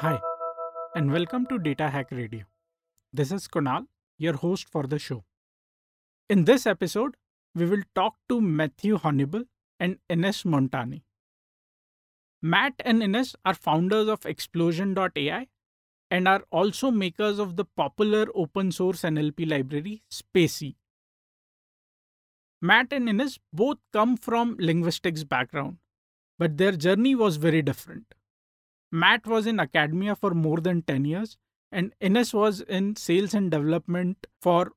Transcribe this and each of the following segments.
Hi, and welcome to DataHack Radio. This is Kunal, your host for the show. In this episode, we will talk to Matthew Honnibal and Ines Montani. Matt and Ines are founders of Explosion.ai and are also makers of the popular open source NLP library spaCy. Matt and Ines both come from linguistics background, but their journey was very different. Matt was in academia for more than 10 years, and Ines was in sales and development for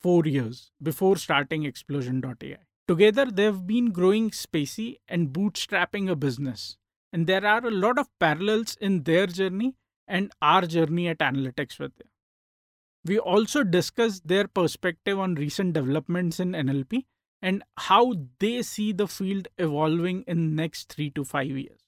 four years before starting Explosion.ai. Together, they've been growing spaCy and bootstrapping a business. And there are a lot of parallels in their journey and our journey at Analytics Vidhya. We also discussed their perspective on recent developments in NLP and how they see the field evolving in next 3 to 5 years.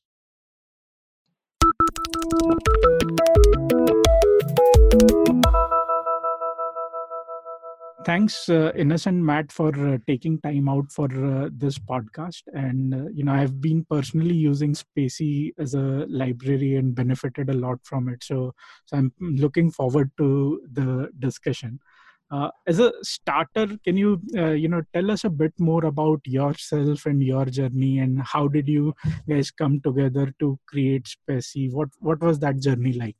Thanks, uh, Ines and Matt, for uh, taking time out for uh, this podcast. And uh, you know, I've been personally using spaCy as a library and benefited a lot from it. So, so I'm looking forward to the discussion. Uh, as a starter, can you uh, you know tell us a bit more about yourself and your journey, and how did you guys come together to create spaCy? What what was that journey like?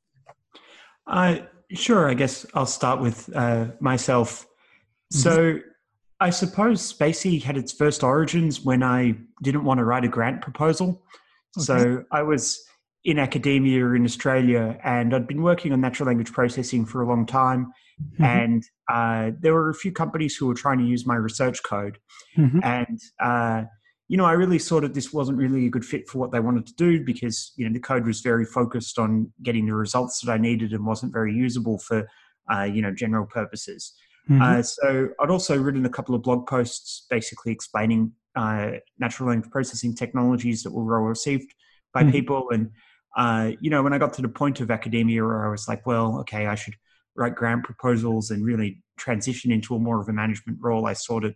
Uh, sure. I guess I'll start with uh, myself. Mm-hmm. So, I suppose spaCy had its first origins when I didn't want to write a grant proposal. Okay. So I was in academia in Australia, and I'd been working on natural language processing for a long time. Mm-hmm. And uh, there were a few companies who were trying to use my research code. Mm-hmm. And, uh, you know, I really saw that this wasn't really a good fit for what they wanted to do because, you know, the code was very focused on getting the results that I needed and wasn't very usable for, uh, you know, general purposes. Mm-hmm. Uh, so I'd also written a couple of blog posts basically explaining uh, natural language processing technologies that were well received by mm-hmm. people. And, uh, you know, when I got to the point of academia where I was like, well, okay, I should write grant proposals and really transition into a more of a management role, I saw that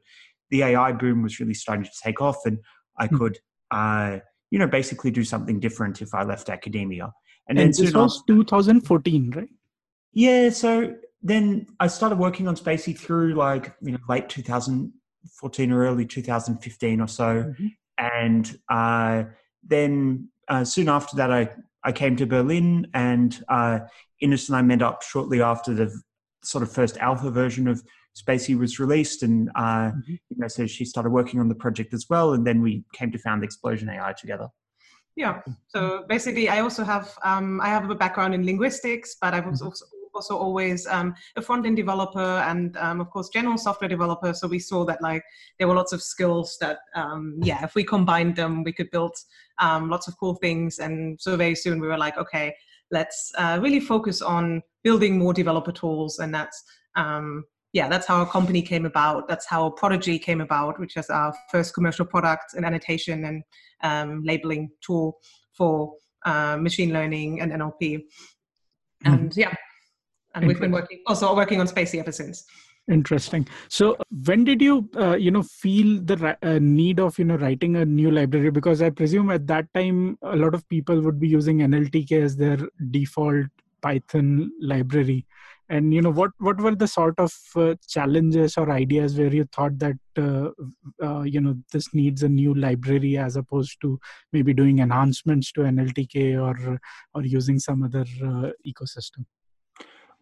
the AI boom was really starting to take off, and I hmm. could, uh, you know, basically do something different if I left academia. And, and then this was 2014, right? Yeah. So then I started working on spaCy through like you know late 2014 or early 2015 or so, mm-hmm. and uh, then uh, soon after that, I I came to Berlin and uh, Ines and I met up shortly after the sort of first alpha version of spaCy was released, and uh, mm-hmm. you know, so she started working on the project as well, and then we came to found Explosion AI together. Yeah. So basically, I also have um, I have a background in linguistics, but I was mm-hmm. also also always um, a front end developer and um, of course general software developer. So we saw that like there were lots of skills that um, yeah, if we combined them, we could build um, lots of cool things. And so very soon we were like, okay, let's uh, really focus on building more developer tools and that's um, yeah that's how our company came about that's how Prodigy came about which is our first commercial product and annotation and um, labeling tool for uh, machine learning and nlp mm-hmm. and yeah and we've been working also working on spaCy ever since. Interesting. So when did you uh, you know feel the uh, need of you know writing a new library? Because i presume at that time a lot of people would be using NLTK as their default python library. And you know what what were the sort of uh, challenges or ideas where you thought that uh, uh, you know this needs a new library as opposed to maybe doing enhancements to NLTK or or using some other uh, ecosystem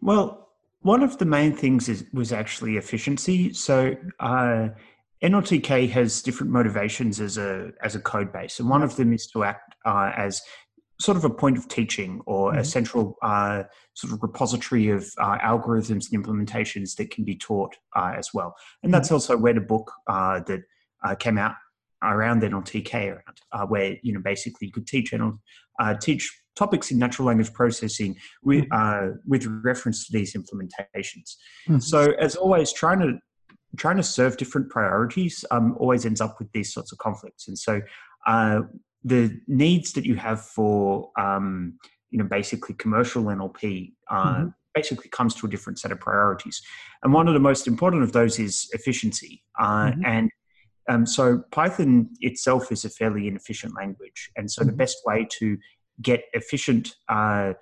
well one of the main things is, was actually efficiency. So uh, NLTK has different motivations as a as a code base, and one of them is to act uh, as sort of a point of teaching or mm-hmm. a central uh, sort of repository of uh, algorithms and implementations that can be taught uh, as well. And that's mm-hmm. also where the book uh, that uh, came out around NLTK around, uh, where you know basically you could teach NL, teach topics in natural language processing with, mm-hmm. uh, with reference to these implementations. Mm-hmm. So, as always, trying to trying to serve different priorities um, always ends up with these sorts of conflicts. And so, uh, the needs that you have for um, you know basically commercial NLP uh, mm-hmm. basically comes to a different set of priorities. And one of the most important of those is efficiency. Uh, mm-hmm. And um, so Python itself is a fairly inefficient language, and so mm-hmm. the best way to get efficient, uh,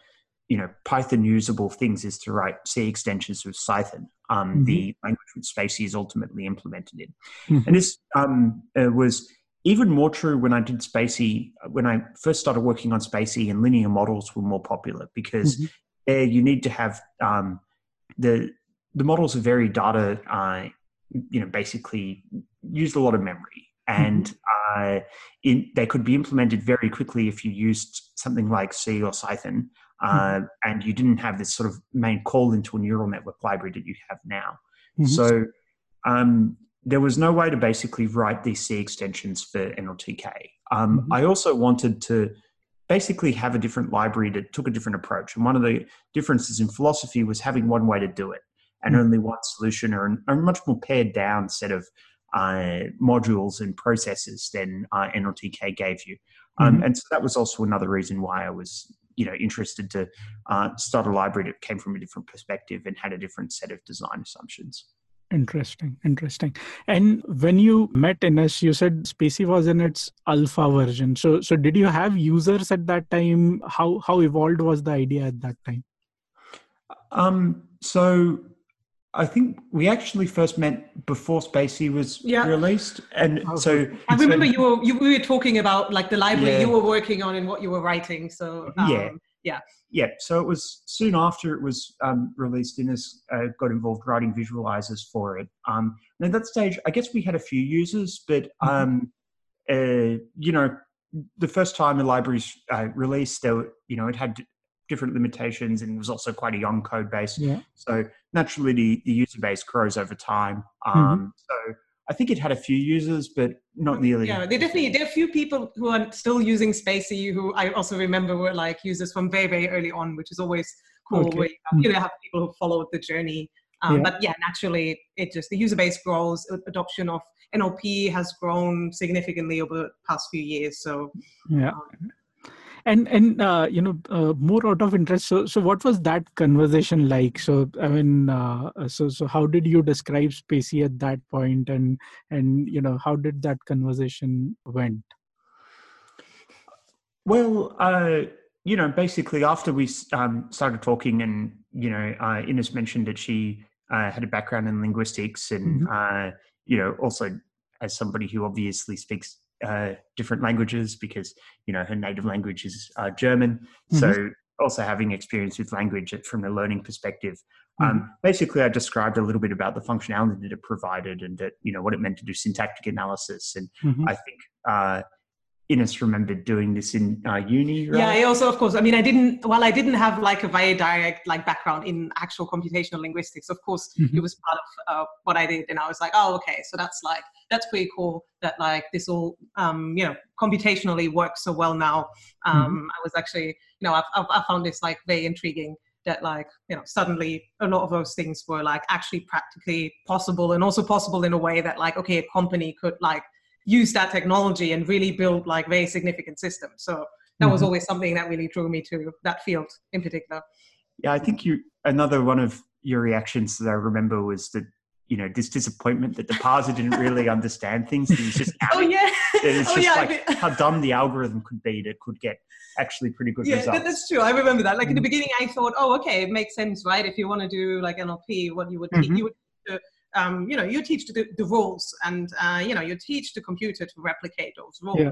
you know, Python usable things is to write C extensions with Cython, um, mm-hmm. the language which spaCy is ultimately implemented in. Mm-hmm. And this um, uh, was even more true when I did spaCy. When I first started working on spaCy and linear models were more popular because mm-hmm. there you need to have um, the the models are very data. Uh, you know, basically used a lot of memory, and mm-hmm. uh, in, they could be implemented very quickly if you used something like C or Cython, uh, mm-hmm. and you didn't have this sort of main call into a neural network library that you have now. Mm-hmm. So um, there was no way to basically write these C extensions for NLTK. Um, mm-hmm. I also wanted to basically have a different library that took a different approach. And one of the differences in philosophy was having one way to do it and mm-hmm. only one solution or a much more pared down set of uh, modules and processes than uh, NLTK gave you. Um, mm-hmm. And so that was also another reason why I was you know interested to uh, start a library that came from a different perspective and had a different set of design assumptions. Interesting, interesting. And when you met Ines, you said spaCy was in its alpha version. So, so did you have users at that time? How how evolved was the idea at that time? Um, so I think we actually first met before spaCy was yeah. released, and okay. so I remember you were you, we were talking about like the library yeah. you were working on and what you were writing. So um, yeah, yeah, yeah. So it was soon after it was um, released. Ines uh, got involved writing visualizers for it. Um, and at that stage, I guess we had a few users, but mm-hmm. um, uh, you know, the first time the library's uh, released, there, you know, it had different limitations and it was also quite a young code base. Yeah. So naturally the, the user base grows over time. Mm-hmm. Um, mm-hmm. So I think it had a few users, but not nearly. Yeah, they definitely there are a few people who are still using spaCy who I also remember were like users from very very early on, which is always cool. Okay. Where you, have, you know have people who followed the journey. Um, yeah. But yeah, naturally, it just the user base grows. Adoption of NLP has grown significantly over the past few years. So yeah. Um, and and uh, you know uh, more out of interest so so what was that conversation like? So i mean uh, so so how did you describe spaCy at that point? And and you know how did that conversation went? Well uh, you know basically after we um, started talking and you know uh, Ines mentioned that she uh, had a background in linguistics and mm-hmm. you know also as somebody who obviously speaks uh, different languages because you know her native language is uh, German. Mm-hmm. So also having experience with language from a learning perspective. Um, mm-hmm. Um, basically, I described a little bit about the functionality that it provided and that you know what it meant to do syntactic analysis. And mm-hmm. I think uh, Ines remembered doing this in uh, uni, right? Yeah, I also, of course, I mean, I didn't, well, I didn't have like a very direct like background in actual computational linguistics. Of course, mm-hmm. it was part of uh, what I did. And I was like, oh, okay, so that's like, that's pretty cool that like this all, um, you know, computationally works so well now. Um, mm-hmm. I was actually, you know, I've, I've, I found this like very intriguing that like you know suddenly a lot of those things were like actually practically possible and also possible in a way that like okay a company could like use that technology and really build like very significant systems. So that was mm-hmm. always something that really drew me to that field in particular. Yeah, I think you another one of your reactions that I remember was that you know this disappointment that the parser didn't really understand things. It was just oh yeah, it's oh, just yeah, like how dumb the algorithm could be that could get actually pretty good yeah, results. that's true. I remember that. Like in the mm-hmm. beginning, I thought, oh, okay, it makes sense, right? If you want to do like NLP, what you would mm-hmm. you would um, you know, you teach the, the rules and, uh, you know, you teach the computer to replicate those rules. Yeah.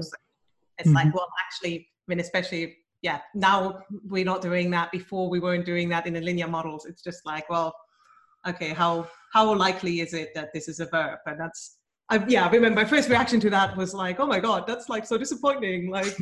It's mm-hmm. like, well, actually, I mean, especially, yeah, now we're not doing that. Before we weren't doing that in the linear models. It's just like, well, okay, how, how likely is it that this is a verb? And that's, I, yeah, I remember my first reaction to that was like, oh my God, that's like so disappointing. Like,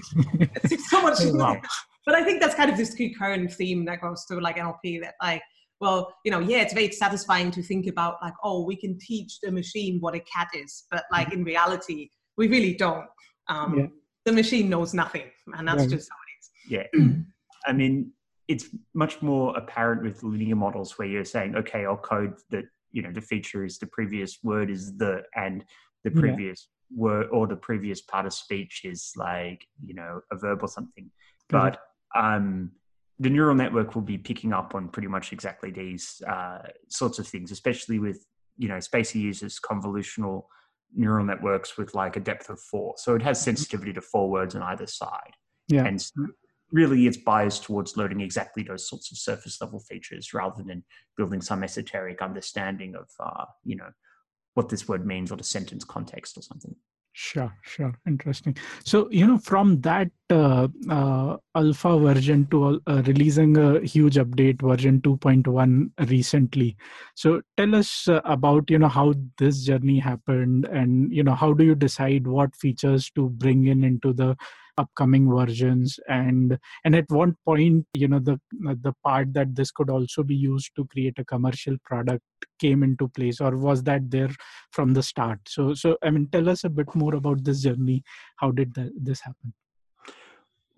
it's so much. wow. But I think that's kind of this current theme that goes through like NLP that like, well, you know, yeah, it's very satisfying to think about like, oh, we can teach the machine what a cat is, but like mm-hmm. in reality, we really don't. Um, yeah. The machine knows nothing, and that's just how it is. Yeah, I mean, it's much more apparent with linear models where you're saying, okay, I'll code that you know the feature is the previous word is the and the previous yeah. word or the previous part of speech is like you know a verb or something, but um the neural network will be picking up on pretty much exactly these uh, sorts of things, especially with you know spaCy uses convolutional neural networks with like a depth of four. So it has Mm-hmm. sensitivity to four words on either side. Yeah. And really it's biased towards learning exactly those sorts of surface level features rather than building some esoteric understanding of, uh, you know, what this word means or the sentence context or something. Sure, sure. Interesting. So, you know, from that uh, uh, alpha version to uh, releasing a huge update, version 2.1 recently. So, tell us uh, about, you know, how this journey happened and, you know, how do you decide what features to bring in into the upcoming versions. And and at one point you know the the part that this could also be used to create a commercial product came into place or was that there from the start? So so i mean tell us a bit more about this journey. How did that, this happen?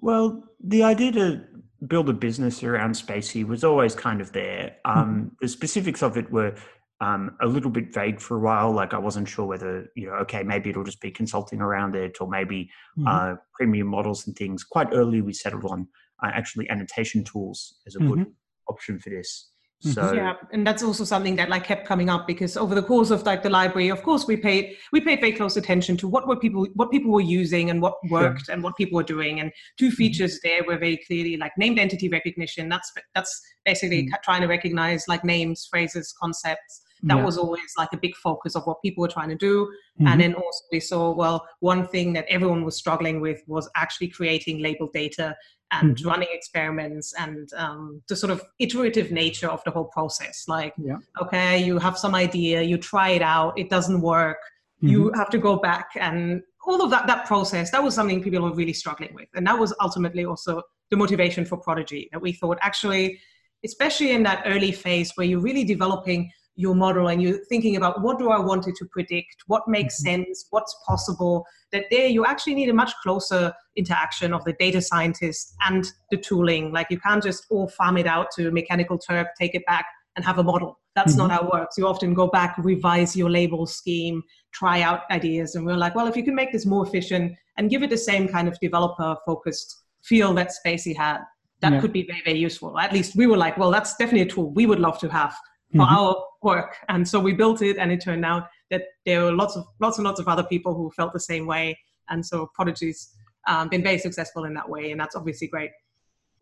Well the idea to build a business around spaCy was always kind of there. Um, the specifics of it were um, a little bit vague for a while. Like I wasn't sure whether you know, okay, maybe it'll just be consulting around it, or maybe mm-hmm. uh, premium models and things. Quite early, we settled on uh, actually annotation tools as a mm-hmm. good option for this. So yeah, and that's also something that like kept coming up because over the course of like the library, of course, we paid we paid very close attention to what were people what people were using and what worked sure. and what people were doing. And two features mm-hmm. there were very clearly like named entity recognition. That's that's basically mm-hmm. trying to recognize like names, phrases, concepts that yeah. was always like a big focus of what people were trying to do mm-hmm. and then also we saw well one thing that everyone was struggling with was actually creating labeled data and mm-hmm. running experiments and um, the sort of iterative nature of the whole process like yeah. okay you have some idea you try it out it doesn't work mm-hmm. you have to go back and all of that that process that was something people were really struggling with and that was ultimately also the motivation for Prodigy that we thought actually especially in that early phase where you're really developing your model and you're thinking about what do I want it to predict, what makes mm-hmm. sense, what's possible, that there you actually need a much closer interaction of the data scientist and the tooling. Like you can't just all farm it out to Mechanical Turk, take it back and have a model. That's mm-hmm. not how it works. You often go back, revise your label scheme, try out ideas. And we're like, well, if you can make this more efficient and give it the same kind of developer focused feel that spaCy had, that yeah. could be very, very useful. At least we were like, well, that's definitely a tool we would love to have for mm-hmm. our work. And so we built it, and it turned out that there were lots of lots and lots of other people who felt the same way. And so Prodigy's um, been very successful in that way, and that's obviously great.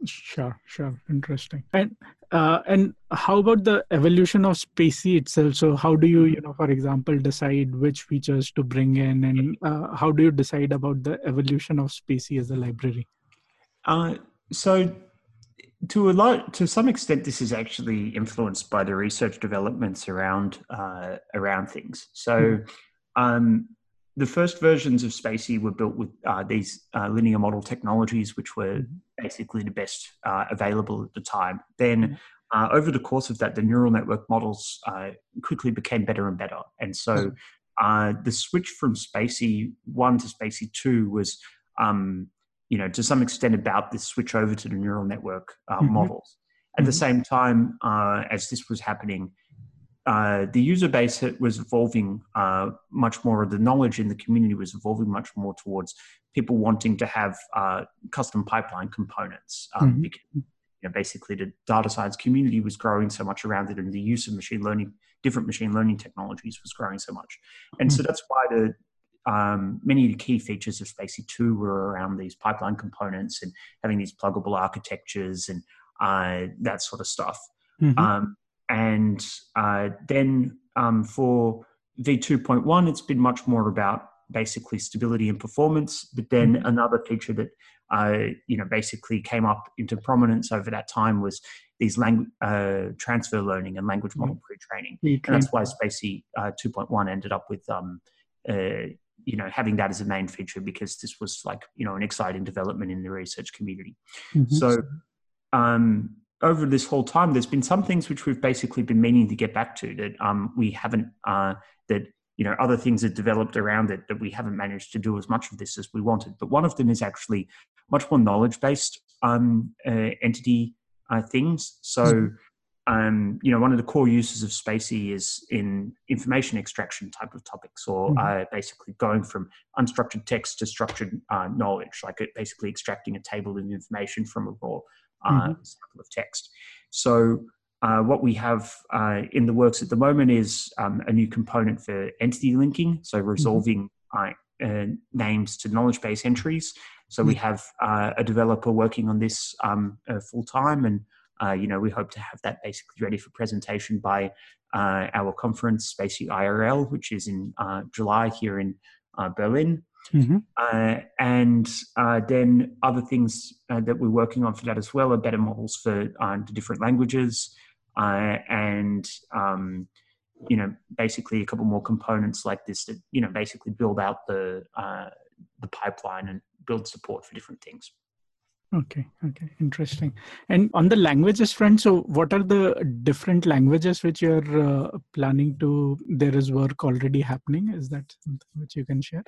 Sure, sure, interesting. And uh, and how about the evolution of spaCy itself? So how do you, you know, for example, decide which features to bring in, and uh, how do you decide about the evolution of spaCy as a library? Uh, so to a lot to some extent this is actually influenced by the research developments around uh, around things so mm-hmm. um, the first versions of spaCy were built with uh, these uh, linear model technologies which were mm-hmm. basically the best uh, available at the time then mm-hmm. uh, over the course of that the neural network models uh, quickly became better and better and so the switch from spaCy 1 to spaCy 2 was um, you know, to some extent about this switch over to the neural network uh, mm-hmm. models. At mm-hmm. the same time, uh, as this was happening, uh, the user base was evolving uh, much more. Of the knowledge in the community was evolving much more towards people wanting to have uh, custom pipeline components. Um, mm-hmm. because, you know, basically, the data science community was growing so much around it, and the use of machine learning, different machine learning technologies, was growing so much. And so that's why the um, many of the key features of spaCy 2 were around these pipeline components and having these pluggable architectures and uh, that sort of stuff. Mm-hmm. Um, and uh, then um, for V2.1, it's been much more about basically stability and performance. But then mm-hmm. another feature that uh, you know basically came up into prominence over that time was these language uh, transfer learning and language model mm-hmm. pre-training, and that's why spaCy uh, 2.1 ended up with um, uh, you know having that as a main feature because this was like you know an exciting development in the research community. Mm-hmm. so um, over this whole time there's been some things which we've basically been meaning to get back to that um, we haven't uh, that you know other things that developed around it that we haven't managed to do as much of this as we wanted. But one of them is actually much more knowledge based um, uh, entity uh, things. So mm-hmm um, you know, one of the core uses of spaCy is in information extraction type of topics, or mm-hmm. uh, basically going from unstructured text to structured uh, knowledge, like it basically extracting a table of information from a raw uh, mm-hmm. sample of text. So uh, what we have uh, in the works at the moment is um, a new component for entity linking, so mm-hmm. resolving mm-hmm. names to knowledge base entries. So we mm-hmm. have uh, a developer working on this um, full time, and you know we hope to have that basically ready for presentation by our conference, spaCy IRL, which is in July here in Berlin. Mm-hmm. Uh, and uh, then other things uh, that we're working on for that as well are better models for the different languages uh, and um, you know basically a couple more components like this that you know basically build out the uh, the pipeline and build support for different things okay okay interesting and on the languages front so what are the different languages which you're uh, planning to there is work already happening is that something which you can share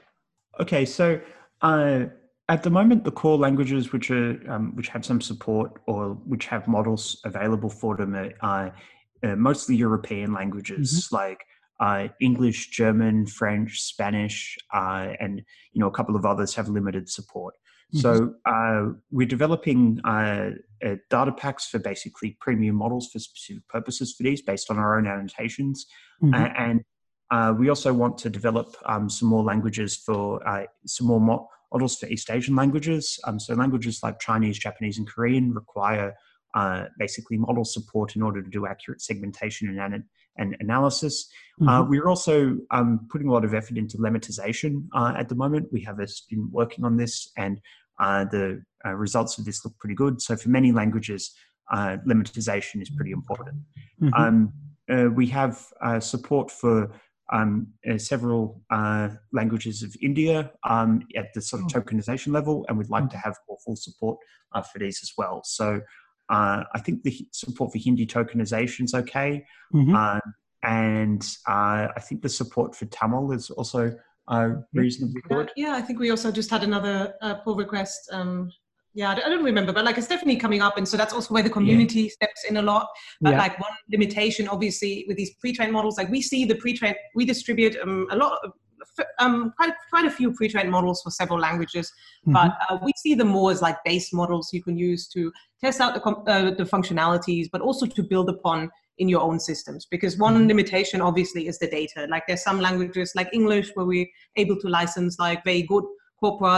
okay so uh, at the moment, the core languages which are um, which have some support or which have models available for them are uh, mostly European languages mm-hmm. like uh, English, German, French, Spanish, uh, and you know a couple of others have limited support. Mm-hmm. So uh, we're developing uh, data packs for basically premium models for specific purposes for these, based on our own annotations, mm-hmm. and uh, we also want to develop um, some more languages for uh, some more mo- models for East Asian languages. Um, so languages like Chinese, Japanese, and Korean require uh, basically model support in order to do accurate segmentation and, and analysis. Uh, mm-hmm. Uh, we're also um, putting a lot of effort into lemmatization uh, at the moment. We have a student working on this, and uh, the uh, results of this look pretty good. So for many languages, lemmatization is pretty important. Mm-hmm. Um, we have support for um, uh, several uh, languages of India um, at the sort of oh. tokenization level, and we'd like to have more full support uh, for these as well. So uh, I think the support for Hindi tokenization is okay, mm-hmm. Uh, and uh, I think the support for Tamil is also reasonably good. Yeah, I think we also just had another pull request um, yeah i don't remember but like it's definitely coming up and so that's also where the community yeah. steps in a lot but yeah. like one limitation obviously with these pre-trained models like we see the pre-trained we distribute um, a lot of um, quite quite a few pre-trained models for several languages, mm-hmm. but uh, we see them more as like base models you can use to test out the uh, the functionalities, but also to build upon in your own systems. Because one mm-hmm. limitation, obviously, is the data. Like there's some languages like English where we're able to license like very good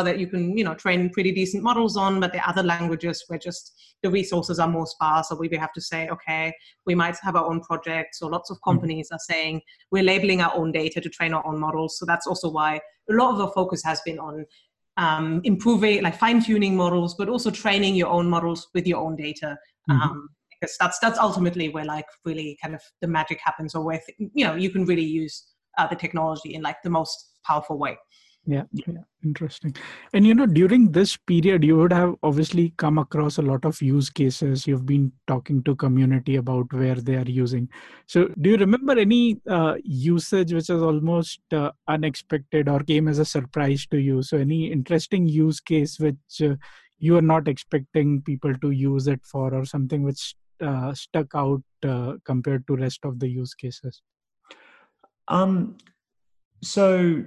that you can you know train pretty decent models on but the other languages where just the resources are more sparse So we have to say okay we might have our own projects or lots of hmm. companies are saying we're labeling our own data to train our own models so that's also why a lot of our focus has been on um, improving like fine-tuning models but also training your own models with your own data mm-hmm. um, because that's that's ultimately where like really kind of the magic happens or where you know you can really use uh, the technology in like the most powerful way yeah, yeah. interesting. And you know during this period you would have obviously come across a lot of use cases. You've been talking to community about where they are using. So do you remember any uh, usage which is almost uh, unexpected or came as a surprise to you? So any interesting use case which uh, you are not expecting people to use it for or something which uh, stuck out uh, compared to rest of the use cases? Um so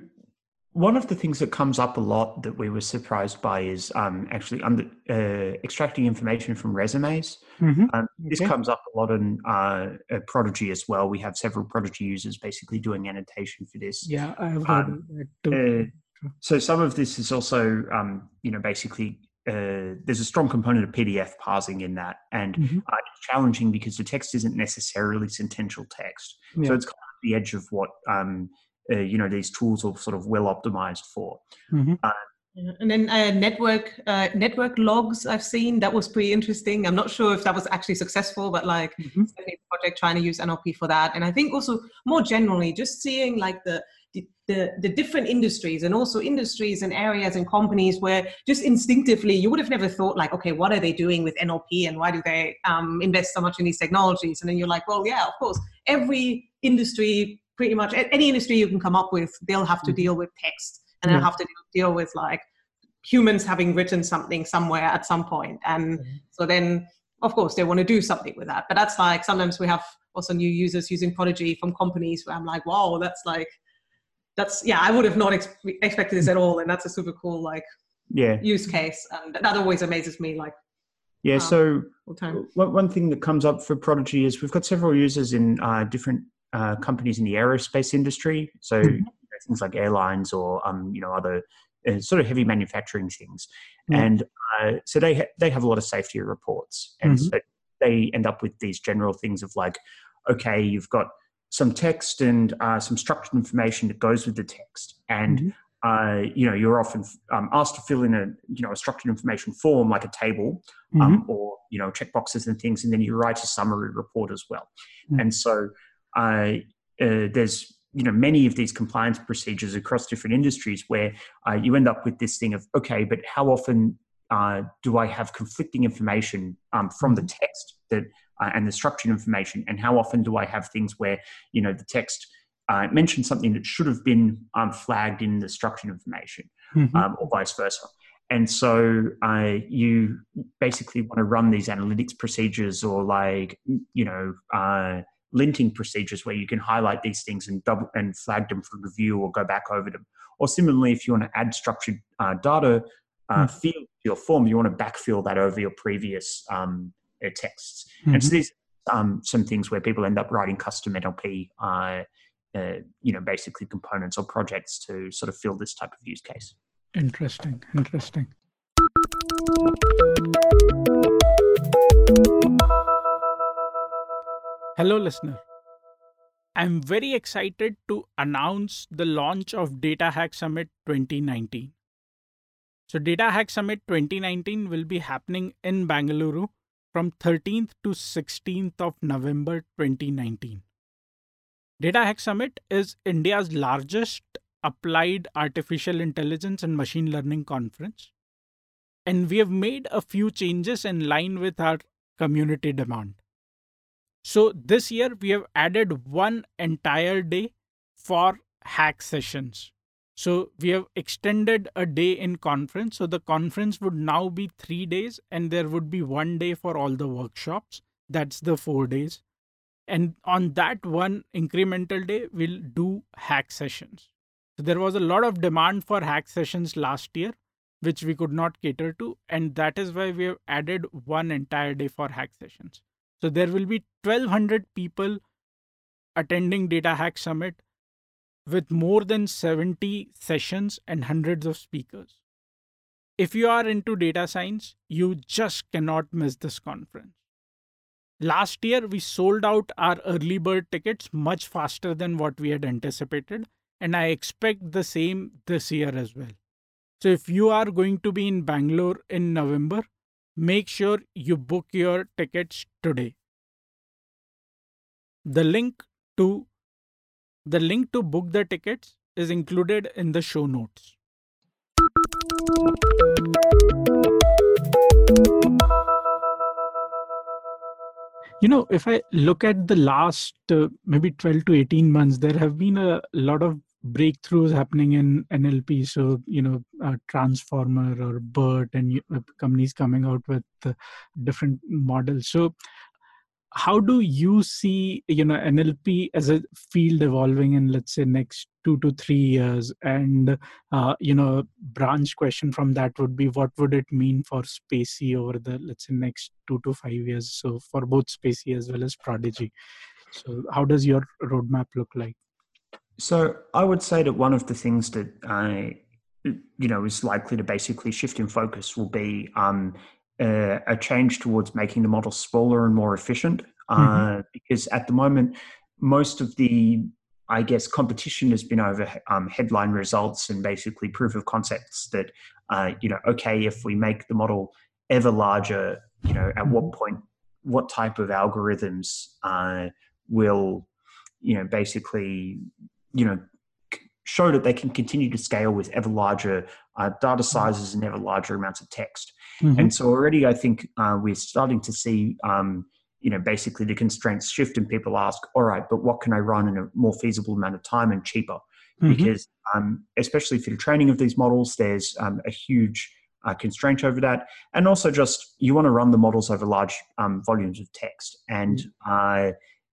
one of the things that comes up a lot that we were surprised by is um, actually under, uh, extracting information from resumes. Mm-hmm. Um, this okay. comes up a lot in uh, Prodigy as well. We have several Prodigy users basically doing annotation for this. Yeah, I have heard um, that too. Uh, so some of this is also, um, you know, basically uh, there's a strong component of PDF parsing in that, and mm-hmm. uh, it's challenging because the text isn't necessarily sentential text. Yeah. So it's kind of the edge of what um, uh, you know these tools are sort of well optimized for. Mm-hmm. Uh, and then uh, network uh, network logs I've seen that was pretty interesting. I'm not sure if that was actually successful, but like mm-hmm. project trying to use NLP for that. And I think also more generally, just seeing like the the, the, the different industries and also industries and areas and companies where just instinctively you would have never thought like okay what are they doing with nlp and why do they um, invest so much in these technologies and then you're like well yeah of course every industry pretty much any industry you can come up with, they'll have to mm-hmm. deal with text and they'll have to deal with like humans having written something somewhere at some point. And mm-hmm. so then, of course, they want to do something with that. But that's like sometimes we have also new users using Prodigy from companies where I'm like, wow, that's like, that's, yeah, I would have not ex- expected this at all. And that's a super cool, like, yeah use case. And that always amazes me. Like, Yeah, um, so one thing that comes up for Prodigy is we've got several users in uh, different uh, companies in the aerospace industry. So mm-hmm. things like airlines or um, you know other uh, sort of heavy manufacturing things, mm-hmm. and uh, so they ha- they have a lot of safety reports, and mm-hmm. so they end up with these general things of like, okay, you've got some text and uh, some structured information that goes with the text, and mm-hmm. uh, you know you're often um, asked to fill in a you know a structured information form like a table um, mm-hmm. or you know checkboxes and things, and then you write a summary report as well. Mm-hmm. And so uh, there's you know many of these compliance procedures across different industries where uh, you end up with this thing of okay, but how often uh, do I have conflicting information um, from the mm-hmm. text that uh, and the structured information, and how often do I have things where you know the text uh, mentions something that should have been um, flagged in the structured information, mm-hmm. um, or vice versa. And so uh, you basically want to run these analytics procedures or like you know uh, linting procedures where you can highlight these things and double and flag them for review or go back over them. Or similarly, if you want to add structured uh, data uh, mm. field to your form, you want to backfill that over your previous um, uh, texts. Mm-hmm. And so these um, some things where people end up writing custom NLP, uh, uh, you know, basically components or projects to sort of fill this type of use case. Interesting. Interesting. Hello, listener. I'm very excited to announce the launch of DataHack Summit 2019. So, DataHack Summit 2019 will be happening in Bangalore from 13th to 16th of November 2019. DataHack Summit is India's largest applied artificial intelligence and machine learning conference. And we have made a few changes in line with our community demand. So this year we have added one entire day for hack sessions. So we have extended a day in conference. So the conference would now be three days, and there would be one day for all the workshops. That's the four days. And on that one incremental day, we'll do hack sessions. So there was a lot of demand for hack sessions last year, which we could not cater to. And that is why we have added one entire day for hack sessions. So there will be 1200 people attending DataHack Summit with more than 70 sessions and hundreds of speakers. If you are into data science, you just cannot miss this conference. Last year, we sold out our early bird tickets much faster than what we had anticipated, and I expect the same this year as well. So, if you are going to be in Bangalore in November, make sure you book your tickets today. The link to the link to book the tickets is included in the show notes. You know, if I look at the last uh, maybe 12 to 18 months, there have been a lot of breakthroughs happening in NLP. So, you know, uh, Transformer or BERT and uh, companies coming out with uh, different models. So, how do you see you know nlp as a field evolving in let's say next two to three years and uh, you know branch question from that would be what would it mean for spaCy over the let's say next two to five years so for both spaCy as well as Prodigy so how does your roadmap look like so i would say that one of the things that i you know is likely to basically shift in focus will be um, uh, a change towards making the model smaller and more efficient. Uh, mm-hmm. Because at the moment, most of the I guess competition has been over um, headline results and basically proof of concepts that, uh, you know, okay, if we make the model ever larger, you know, at what mm-hmm. point, what type of algorithms uh, will, you know, basically, you know, show that they can continue to scale with ever larger uh, data sizes and ever larger amounts of text. Mm-hmm. And so already, I think uh, we're starting to see, um, you know, basically the constraints shift, and people ask, all right, but what can I run in a more feasible amount of time and cheaper? Mm-hmm. Because um, especially for the training of these models, there's um, a huge uh, constraint over that, and also just you want to run the models over large um, volumes of text, and mm-hmm.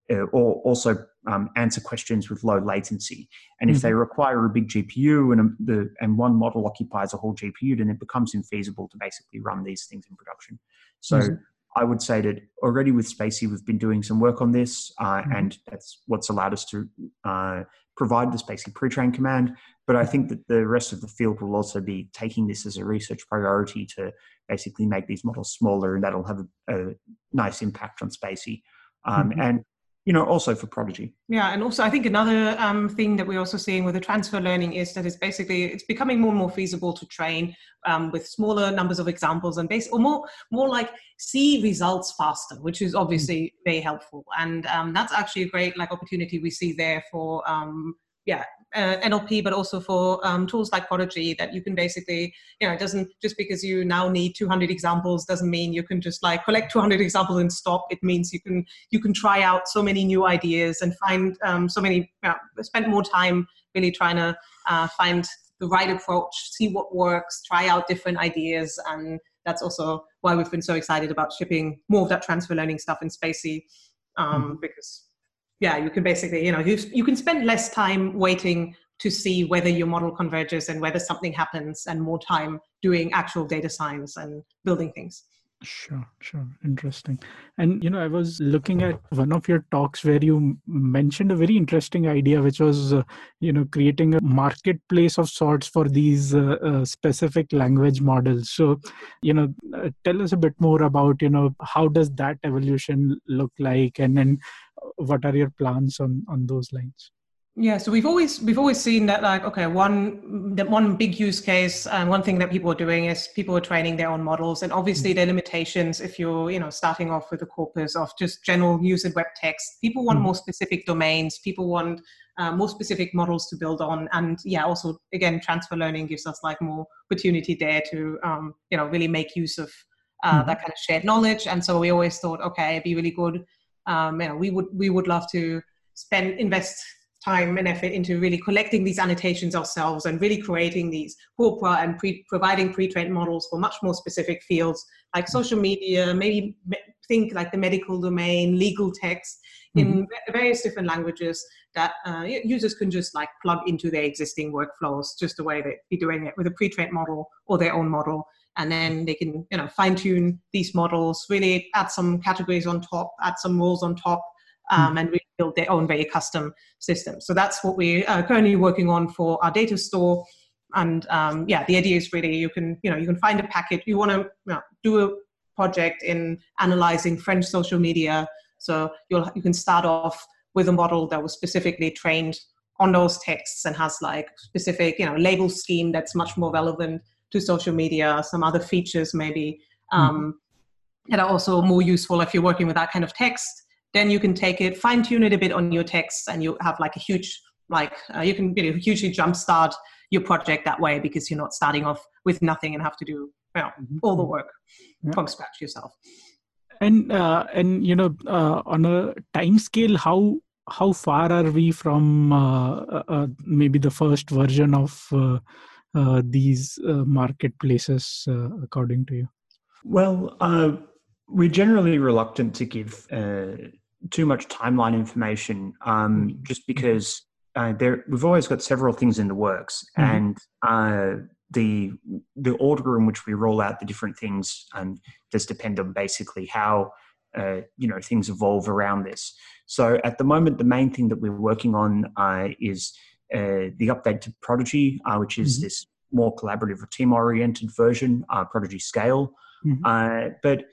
Or also um, answer questions with low latency. And if mm-hmm. they require a big GPU and a, the and one model occupies a whole GPU, then it becomes infeasible to basically run these things in production. So mm-hmm. I would say that already with spaCy, we've been doing some work on this, uh, mm-hmm. and that's what's allowed us to uh, provide the spaCy pre-train command. But I think that the rest of the field will also be taking this as a research priority to basically make these models smaller, and that'll have a, a nice impact on spaCy. Um, mm-hmm. And you know, also for Prodigy. Yeah, and also I think another um, thing that we're also seeing with the transfer learning is that it's basically it's becoming more and more feasible to train um, with smaller numbers of examples and base or more more like see results faster, which is obviously mm-hmm. very helpful. And um, that's actually a great like opportunity we see there for um, yeah uh, NLP, but also for um, tools like Prodigy that you can basically, you know, it doesn't just because you now need 200 examples doesn't mean you can just like collect 200 examples and stop. It means you can you can try out so many new ideas and find um, so many, you know, spend more time really trying to uh, find the right approach, see what works, try out different ideas, and that's also why we've been so excited about shipping more of that transfer learning stuff in spaCy um, mm-hmm. because yeah, you can basically, you know, you, you can spend less time waiting to see whether your model converges and whether something happens and more time doing actual data science and building things. Sure, sure. Interesting. And, you know, I was looking at one of your talks where you mentioned a very interesting idea, which was, uh, you know, creating a marketplace of sorts for these uh, uh, specific language models. So, you know, uh, tell us a bit more about, you know, how does that evolution look like? And then what are your plans on on those lines yeah so we've always we've always seen that like okay one that one big use case and one thing that people are doing is people are training their own models and obviously mm-hmm. there are limitations if you're you know starting off with a corpus of just general use web text people want mm-hmm. more specific domains people want uh, more specific models to build on and yeah also again transfer learning gives us like more opportunity there to um, you know really make use of uh, mm-hmm. that kind of shared knowledge and so we always thought okay it'd be really good um, you know, we would we would love to spend invest time and effort into really collecting these annotations ourselves and really creating these corpora and pre- providing pre-trained models for much more specific fields like social media, maybe think like the medical domain, legal text in mm-hmm. various different languages that uh, users can just like plug into their existing workflows just the way they'd be doing it with a pre-trained model or their own model and then they can you know fine tune these models really add some categories on top add some rules on top um, mm. and really build their own very custom system so that's what we're uh, currently working on for our data store and um, yeah the idea is really you can you know you can find a package you want to you know, do a project in analyzing french social media so you'll you can start off with a model that was specifically trained on those texts and has like specific you know label scheme that's much more relevant to social media, some other features maybe um, mm-hmm. that are also more useful if you're working with that kind of text. Then you can take it, fine tune it a bit on your text, and you have like a huge, like uh, you can you know, hugely jumpstart your project that way because you're not starting off with nothing and have to do you know, mm-hmm. all the work yeah. from scratch yourself. And uh, and you know uh, on a time scale, how how far are we from uh, uh, uh maybe the first version of uh, uh, these uh, marketplaces, uh, according to you? Well, we're generally reluctant to give too much timeline information, um, mm-hmm. just because there we've always got several things in the works, mm-hmm. and the the order in which we roll out the different things um, does depend on basically how uh, you know things evolve around this. So at the moment, the main thing that we're working on uh, is uh, the update to Prodigy, uh, which is mm-hmm. this more collaborative or team oriented version, uh, Prodigy Scale. Mm-hmm. Uh, but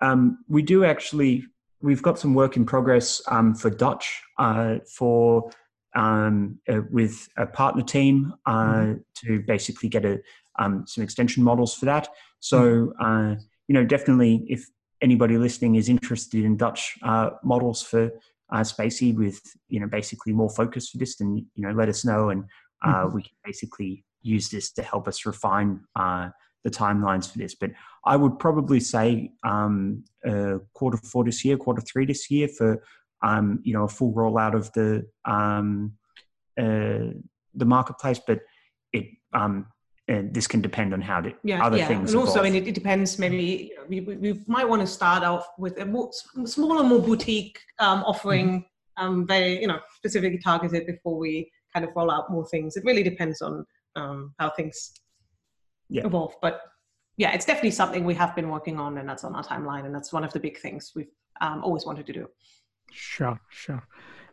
um, we do actually, we've got some work in progress um, for Dutch uh, for um, uh, with a partner team mm-hmm. to basically get a, um, some extension models for that. So, mm-hmm. you know, definitely if anybody listening is interested in Dutch models for uh, spaCy with you know basically more focus for this, then you know let us know, and uh, mm-hmm. we can basically use this to help us refine uh, the timelines for this. But I would probably say um, uh, quarter four this year, quarter three this year for um, you know a full rollout of the um, uh, the marketplace. But it um, and this can depend on how to, yeah, other yeah. things. And also, I mean, it, it depends. Maybe we, we, we, might want to start off with a more, smaller, more boutique um, offering. Mm-hmm. um, very you know specifically targeted before we kind of roll out more things. It really depends on um, how things yeah. evolve, but yeah, it's definitely something we have been working on, and that's on our timeline, and that's one of the big things we've um, always wanted to do. Sure, sure.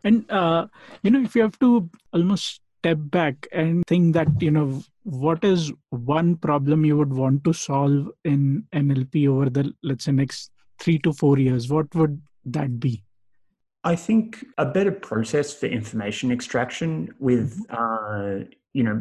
And uh, you know, if you have to almost step back and think that you know what is one problem you would want to solve in nlp over the let's say next 3 to 4 years what would that be i think a better process for information extraction with mm-hmm. uh, you know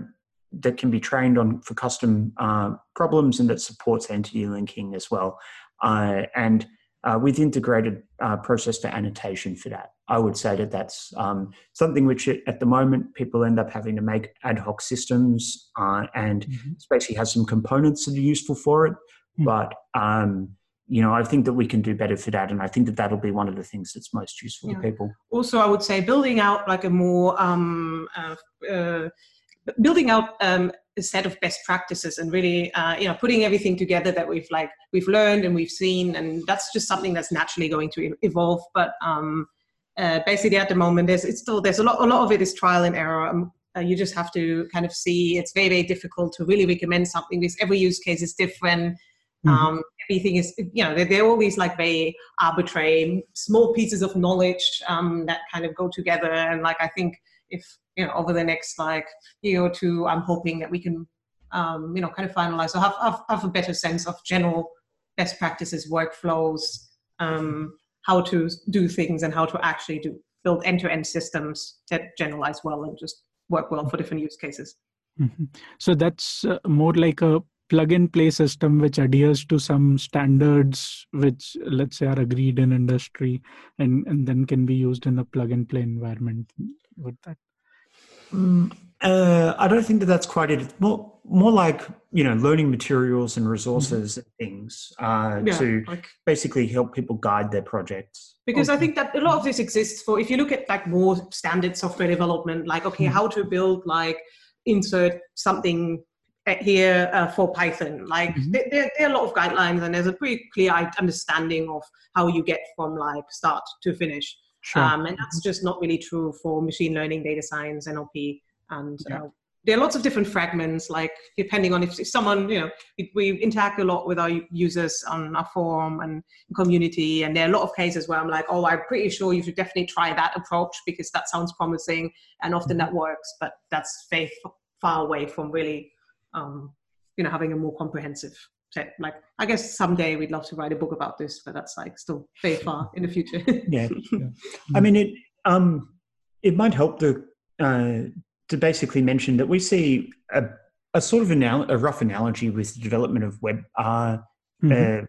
that can be trained on for custom uh, problems and that supports entity linking as well uh, and uh, with integrated uh, process for annotation for that. I would say that that's um, something which at the moment people end up having to make ad hoc systems uh, and mm-hmm. has some components that are useful for it. Mm-hmm. But, um, you know, I think that we can do better for that. And I think that that'll be one of the things that's most useful yeah. to people. Also, I would say building out like a more, um, uh, uh, building out um, a set of best practices and really uh, you know putting everything together that we've like we've learned and we've seen and that's just something that's naturally going to evolve. But um, uh, basically at the moment there's it's still there's a lot a lot of it is trial and error. Um, uh, you just have to kind of see it's very very difficult to really recommend something because every use case is different. Mm-hmm. um, everything is you know there, are all these like very arbitrary small pieces of knowledge um, that kind of go together. And like i think if you know over the next like year or two i'm hoping that we can um, you know kind of finalize or have, have, have a better sense of general best practices workflows um, how to do things and how to actually do build end-to-end systems that generalize well and just work well for different use cases mm-hmm. so that's uh, more like a plug and play system which adheres to some standards which let's say are agreed in industry and, and then can be used in a plug and play environment would that Mm, uh, I don't think that that's quite it. It's more more like you know learning materials and resources mm-hmm. and things uh, yeah, to like, basically help people guide their projects. Because okay. I think that a lot of this exists for if you look at like more standard software development, like okay, mm-hmm. how to build like insert something here uh, for Python. Like mm-hmm. there, there, there, are a lot of guidelines, and there's a pretty clear understanding of how you get from like start to finish. Sure. Um, and that's just not really true for machine learning, data science, NLP. And yeah. uh, there are lots of different fragments, like depending on if, if someone, you know, we, we, interact a lot with our users on our forum and community. And there are a lot of cases where I'm like, oh, I'm pretty sure you should definitely try that approach because that sounds promising. And often mm-hmm. that works, but that's very far away from really, um, you know, having a more comprehensive like i guess someday we'd love to write a book about this but that's like still very far in the future yeah, yeah, i mean it um it might help to uh to basically mention that we see a, a sort of anal- a rough analogy with the development of web uh, mm-hmm. uh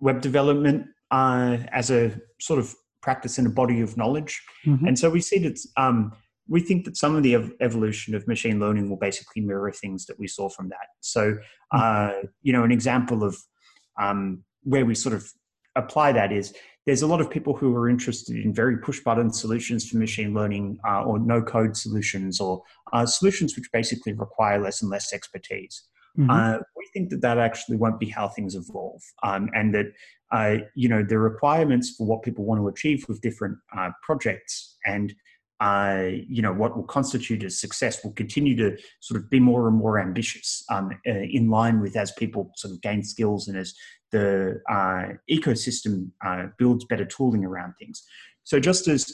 web development uh as a sort of practice and a body of knowledge mm-hmm. and so we see that um we think that some of the ev- evolution of machine learning will basically mirror things that we saw from that. So, hmm. uh, you know, an example of um, where we sort of apply that is there's a lot of people who are interested in very push button solutions for machine learning uh, or no code solutions or uh, solutions which basically require less and less expertise. Mm-hmm. Uh, we think that that actually won't be how things evolve, um, and that uh, you know the requirements for what people want to achieve with different uh, projects and uh, you know, what will constitute a success will continue to sort of be more and more ambitious um, uh, in line with as people sort of gain skills and as the uh, ecosystem uh, builds better tooling around things. So just as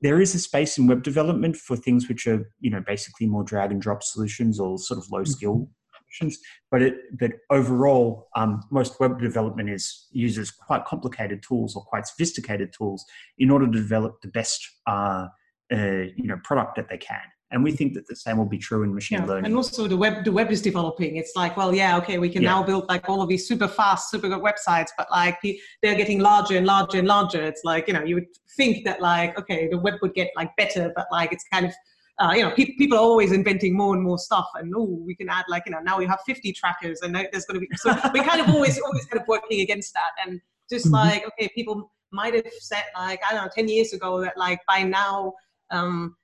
there is a space in web development for things which are, you know, basically more drag and drop solutions or sort of low skill mm-hmm. solutions, but it, but overall, um, most web development is uses quite complicated tools or quite sophisticated tools in order to develop the best uh, you know product that they can and we think that the same will be true in machine yeah. learning and also the web the web is developing it's like well yeah okay we can yeah. now build like all of these super fast super good websites but like they're getting larger and larger and larger it's like you know you would think that like okay the web would get like better but like it's kind of uh, you know, pe- people are always inventing more and more stuff, and oh, we can add like you know now we have 50 trackers, and there's going to be so we kind of always always kind of working against that, and just mm-hmm. like okay, people might have said like I don't know 10 years ago that like by now um,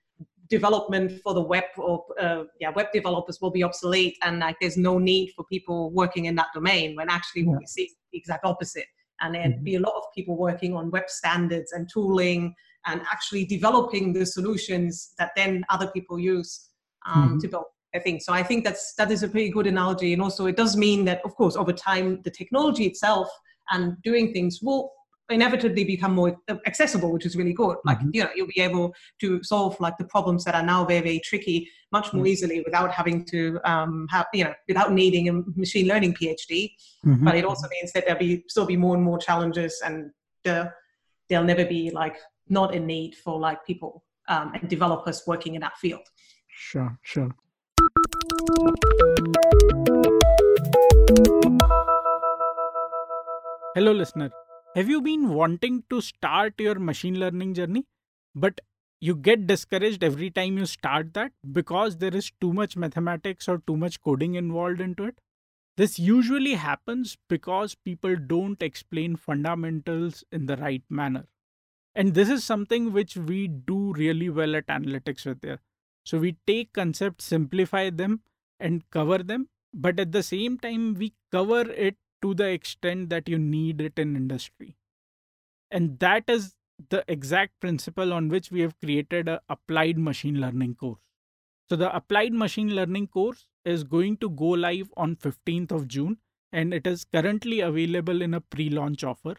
development for the web or uh, yeah web developers will be obsolete and like there's no need for people working in that domain when actually yeah. we see the exact opposite and there'd mm-hmm. be a lot of people working on web standards and tooling and actually developing the solutions that then other people use um, mm-hmm. to build I think so. I think that's that is a pretty good analogy, and also it does mean that, of course, over time, the technology itself and doing things will inevitably become more accessible, which is really good. Like mm-hmm. you know, you'll be able to solve like the problems that are now very very tricky much more mm-hmm. easily without having to um, have you know without needing a machine learning PhD. Mm-hmm. But it also means that there'll be still be more and more challenges, and the, there'll never be like not a need for like people um, and developers working in that field. Sure, sure. Hello, listener. Have you been wanting to start your machine learning journey, but you get discouraged every time you start that because there is too much mathematics or too much coding involved into it? This usually happens because people don't explain fundamentals in the right manner. And this is something which we do really well at Analytics Vidhya. So we take concepts, simplify them, and cover them, but at the same time, we cover it to the extent that you need it in industry. And that is the exact principle on which we have created a applied machine learning course. So the applied machine learning course is going to go live on 15th of June and it is currently available in a pre-launch offer.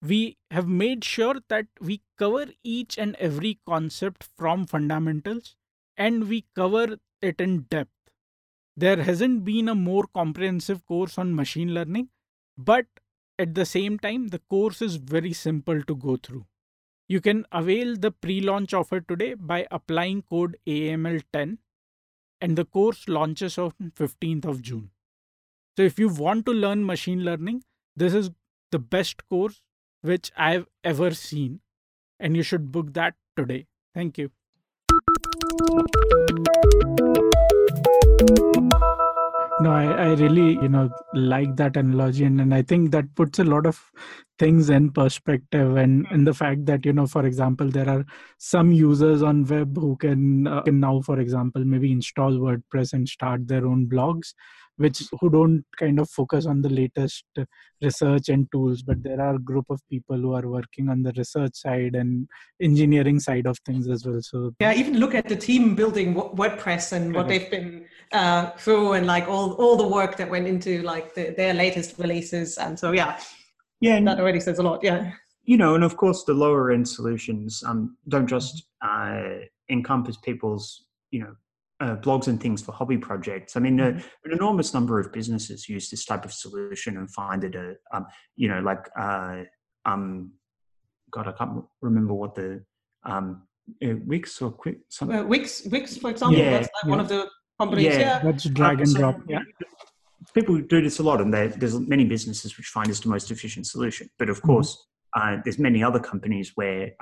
We have made sure that we cover each and every concept from fundamentals and we cover it in depth. There hasn't been a more comprehensive course on machine learning but at the same time, the course is very simple to go through. You can avail the pre launch offer today by applying code AML10, and the course launches on 15th of June. So, if you want to learn machine learning, this is the best course which I've ever seen, and you should book that today. Thank you. No I, I really you know like that analogy and, and i think that puts a lot of things in perspective and in the fact that you know for example there are some users on web who can, uh, can now for example maybe install wordpress and start their own blogs which who don't kind of focus on the latest research and tools but there are a group of people who are working on the research side and engineering side of things as well so yeah even look at the team building wordpress and what they've been uh, through and like all all the work that went into like the, their latest releases and so yeah. Yeah that already says a lot yeah. You know and of course the lower end solutions um, don't just uh, encompass people's you know uh, blogs and things for hobby projects. I mean, uh, mm-hmm. an enormous number of businesses use this type of solution and find it a, um, you know, like, uh, um, God, I can't remember what the um, uh, Wix or Quick something. Uh, Wix, Wix, for example, yeah, that's like yeah. one of the companies. Yeah, yeah. that's drag and drop. Yeah. People do this a lot, and there's many businesses which find this the most efficient solution. But of mm-hmm. course, mm-hmm. there's many other companies where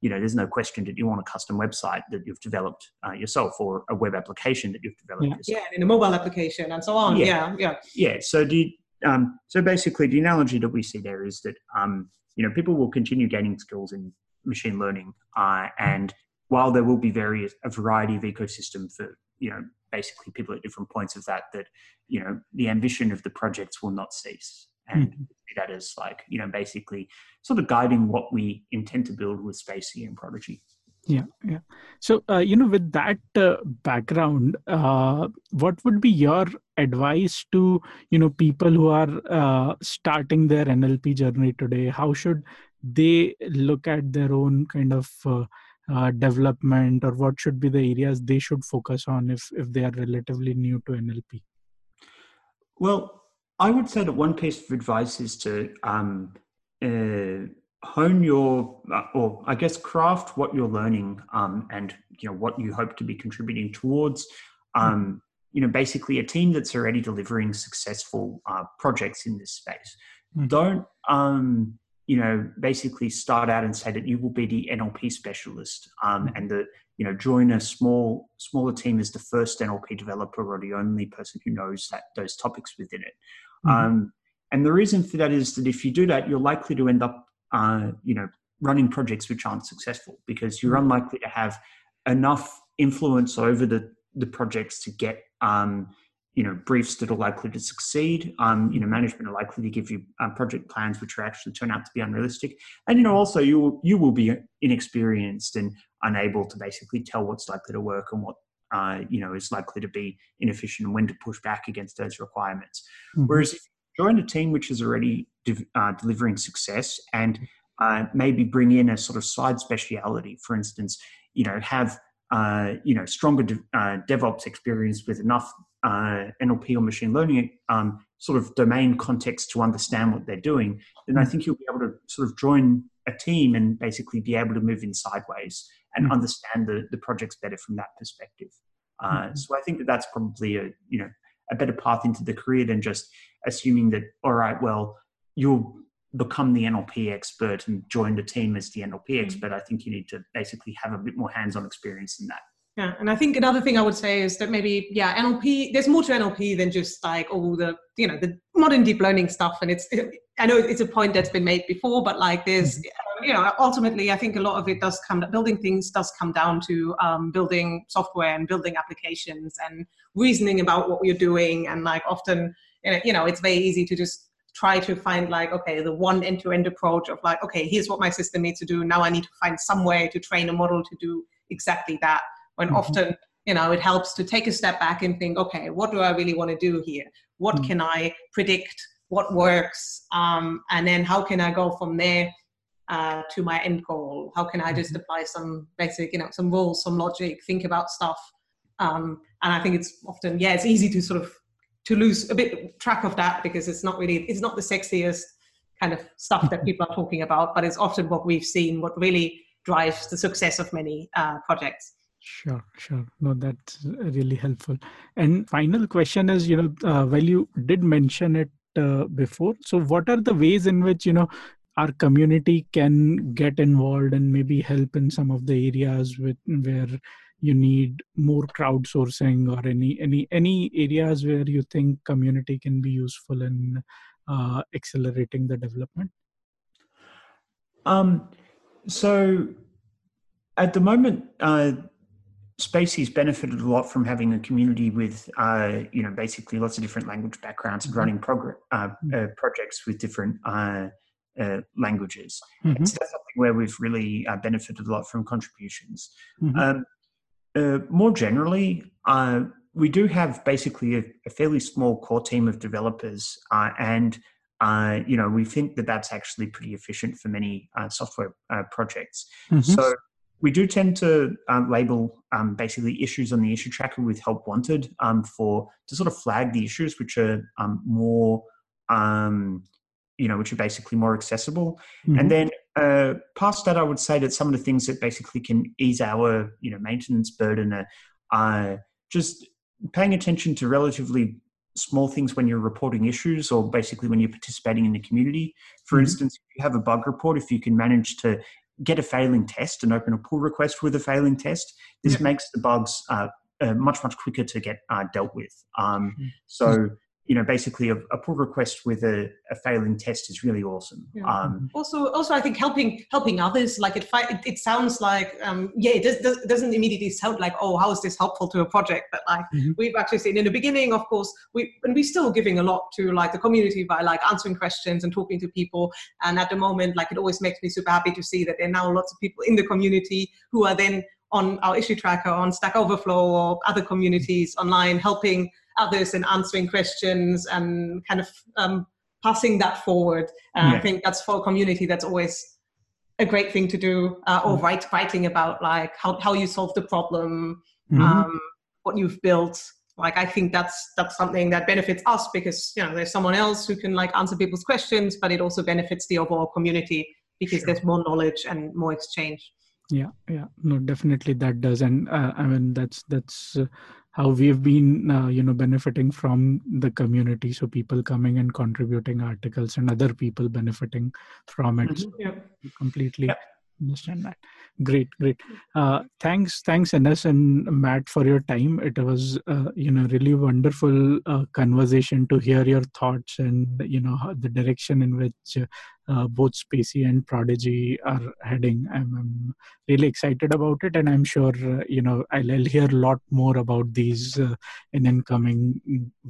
you know, there's no question that you want a custom website that you've developed uh, yourself or a web application that you've developed yeah. yourself. Yeah, in a mobile application and so on. Yeah, yeah. Yeah. yeah. So, do you, um, so basically, the analogy that we see there is that um, you know people will continue gaining skills in machine learning, uh, and while there will be various a variety of ecosystem for you know basically people at different points of that, that you know the ambition of the projects will not cease and mm-hmm. that is like you know basically sort of guiding what we intend to build with spaCy and Prodigy. Yeah, yeah. So uh, you know, with that uh, background, uh, what would be your advice to you know people who are uh, starting their NLP journey today? How should they look at their own kind of uh, uh, development, or what should be the areas they should focus on if if they are relatively new to NLP? Well, I would say that one piece of advice is to um, uh, hone your, uh, or I guess craft what you're learning um, and you know what you hope to be contributing towards. Um, you know, basically a team that's already delivering successful uh, projects in this space. Mm-hmm. Don't um, you know basically start out and say that you will be the NLP specialist um, mm-hmm. and the you know join a small smaller team as the first NLP developer or the only person who knows that those topics within it. Mm-hmm. Um, and the reason for that is that if you do that, you're likely to end up, uh, you know, running projects which aren't successful because you're mm-hmm. unlikely to have enough influence over the the projects to get um, you know briefs that are likely to succeed um, you know management are likely to give you um, project plans which are actually turn out to be unrealistic and you know also you will, you will be inexperienced and unable to basically tell what's likely to work and what uh, you know is likely to be inefficient and when to push back against those requirements mm-hmm. whereas if you join a team which is already de- uh, delivering success and uh, maybe bring in a sort of side speciality for instance you know have uh, you know stronger de- uh, DevOps experience with enough uh, NLP or machine learning um, sort of domain context to understand what they're doing, then I mm. think you'll be able to sort of join a team and basically be able to move in sideways and mm-hmm. understand the, the projects better from that perspective. Uh, mm-hmm. So I think that that's probably a you know a better path into the career than just assuming that all right, well you'll become the NLP expert and join the team as the NLP mm. expert. I think you need to basically have a bit more hands-on experience than that. Yeah, and I think another thing I would say is that maybe yeah, NLP. There's more to NLP than just like all the you know the modern deep learning stuff. And it's I know it's a point that's been made before, but like there's mm-hmm. You know ultimately I think a lot of it does come building things does come down to um, building software and building applications and reasoning about what you're doing. And like often you know it's very easy to just try to find like okay the one end-to-end approach of like okay here's what my system needs to do now i need to find some way to train a model to do exactly that when mm-hmm. often you know it helps to take a step back and think okay what do i really want to do here what mm-hmm. can i predict what works um, and then how can i go from there uh, to my end goal how can i just mm-hmm. apply some basic you know some rules some logic think about stuff um, and i think it's often yeah it's easy to sort of to lose a bit track of that because it's not really it's not the sexiest kind of stuff that people are talking about but it's often what we've seen what really drives the success of many uh, projects Sure, sure. No, that's really helpful. And final question is, you know, uh, well, you did mention it uh, before. So, what are the ways in which you know our community can get involved and maybe help in some of the areas with where you need more crowdsourcing or any any any areas where you think community can be useful in uh, accelerating the development? Um. So, at the moment, uh, spaCy's benefited a lot from having a community with, uh, you know, basically lots of different language backgrounds and mm-hmm. running prog- uh, mm-hmm. uh, projects with different uh, uh, languages. Mm-hmm. So that's something where we've really uh, benefited a lot from contributions. Mm-hmm. Um, more generally, we do have basically a, a, fairly small core team of developers, and you know, we think that that's actually pretty efficient for many software projects. Mm-hmm. So we do tend to um, label um, basically issues on the issue tracker with help wanted um, for to sort of flag the issues which are um, more um, you know which are basically more accessible mm-hmm. and then uh, past that i would say that some of the things that basically can ease our you know maintenance burden are uh, just paying attention to relatively small things when you're reporting issues or basically when you're participating in the community for mm-hmm. instance if you have a bug report if you can manage to get a failing test and open a pull request with a failing test, this yeah. makes the bugs uh, uh, much much quicker to get uh, dealt with. Um, mm-hmm. So you know, basically a, a pull request with a, a, failing test is really awesome. Yeah. Um, also, also, I think helping helping others, like it, it, it sounds like, um, yeah, it does, doesn't immediately sound like, oh, how is this helpful to a project? But like mm-hmm. we've actually seen in the beginning, of course, we and we're still giving a lot to like the community by like answering questions and talking to people. And at the moment, like it always makes me super happy to see that there are now lots of people in the community who are then on our issue tracker on Stack Overflow or other communities online helping others and answering questions and kind of um, passing that forward. Uh, yeah. I think that's for a community that's always a great thing to do, uh, or mm-hmm. write, writing about like how, how you solve the problem, mm-hmm. um, what you've built. Like I think that's that's something that benefits us because you know there's someone else who can like answer people's questions, but it also benefits the overall community because sure. there's more knowledge and more exchange. Yeah, yeah, no, definitely that does, and uh, I mean that's that's uh, how we've been uh, you know benefiting from the community so people coming and contributing articles and other people benefiting from it mm-hmm. yeah. completely yeah. understand that great great uh, thanks thanks Ines and matt for your time it was uh, you know really wonderful uh, conversation to hear your thoughts and you know the direction in which uh, both spaCy and prodigy are heading I'm, I'm, really excited about it and i'm sure uh, you know I'll, I'll, hear a lot more about these uh, in incoming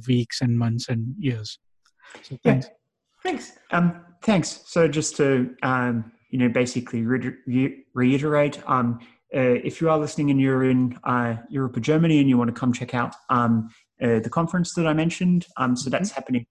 weeks and months and years so thanks yeah. thanks um, thanks so just to um, you know, basically re- reiterate. Um, uh, if you are listening and you're in uh, Europe or Germany and you want to come check out um, uh, the conference that I mentioned, um, so that's mm-hmm. happening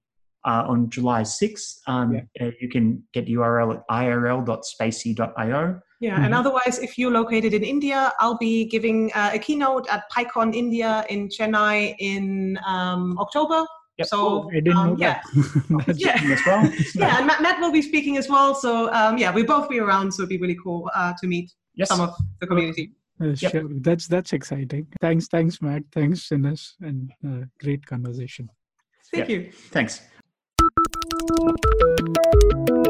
uh, on July 6th. Um, yeah. Uh, you can get the URL at irl.spacy.io. Yeah, mm-hmm. and otherwise, if you're located in India, I'll be giving uh, a keynote at PyCon India in Chennai in um, October. Yep. So I didn't um, know yeah. that. yeah. as well. yeah, and Matt, Matt, will be speaking as well. So um, yeah, we'll both be around. So it'd be really cool uh, to meet yes. some of the community. Uh, yep. Sure, that's that's exciting. Thanks, thanks, Matt. Thanks, Ines, and uh, great conversation. Thank yeah. you. Thanks. えっ?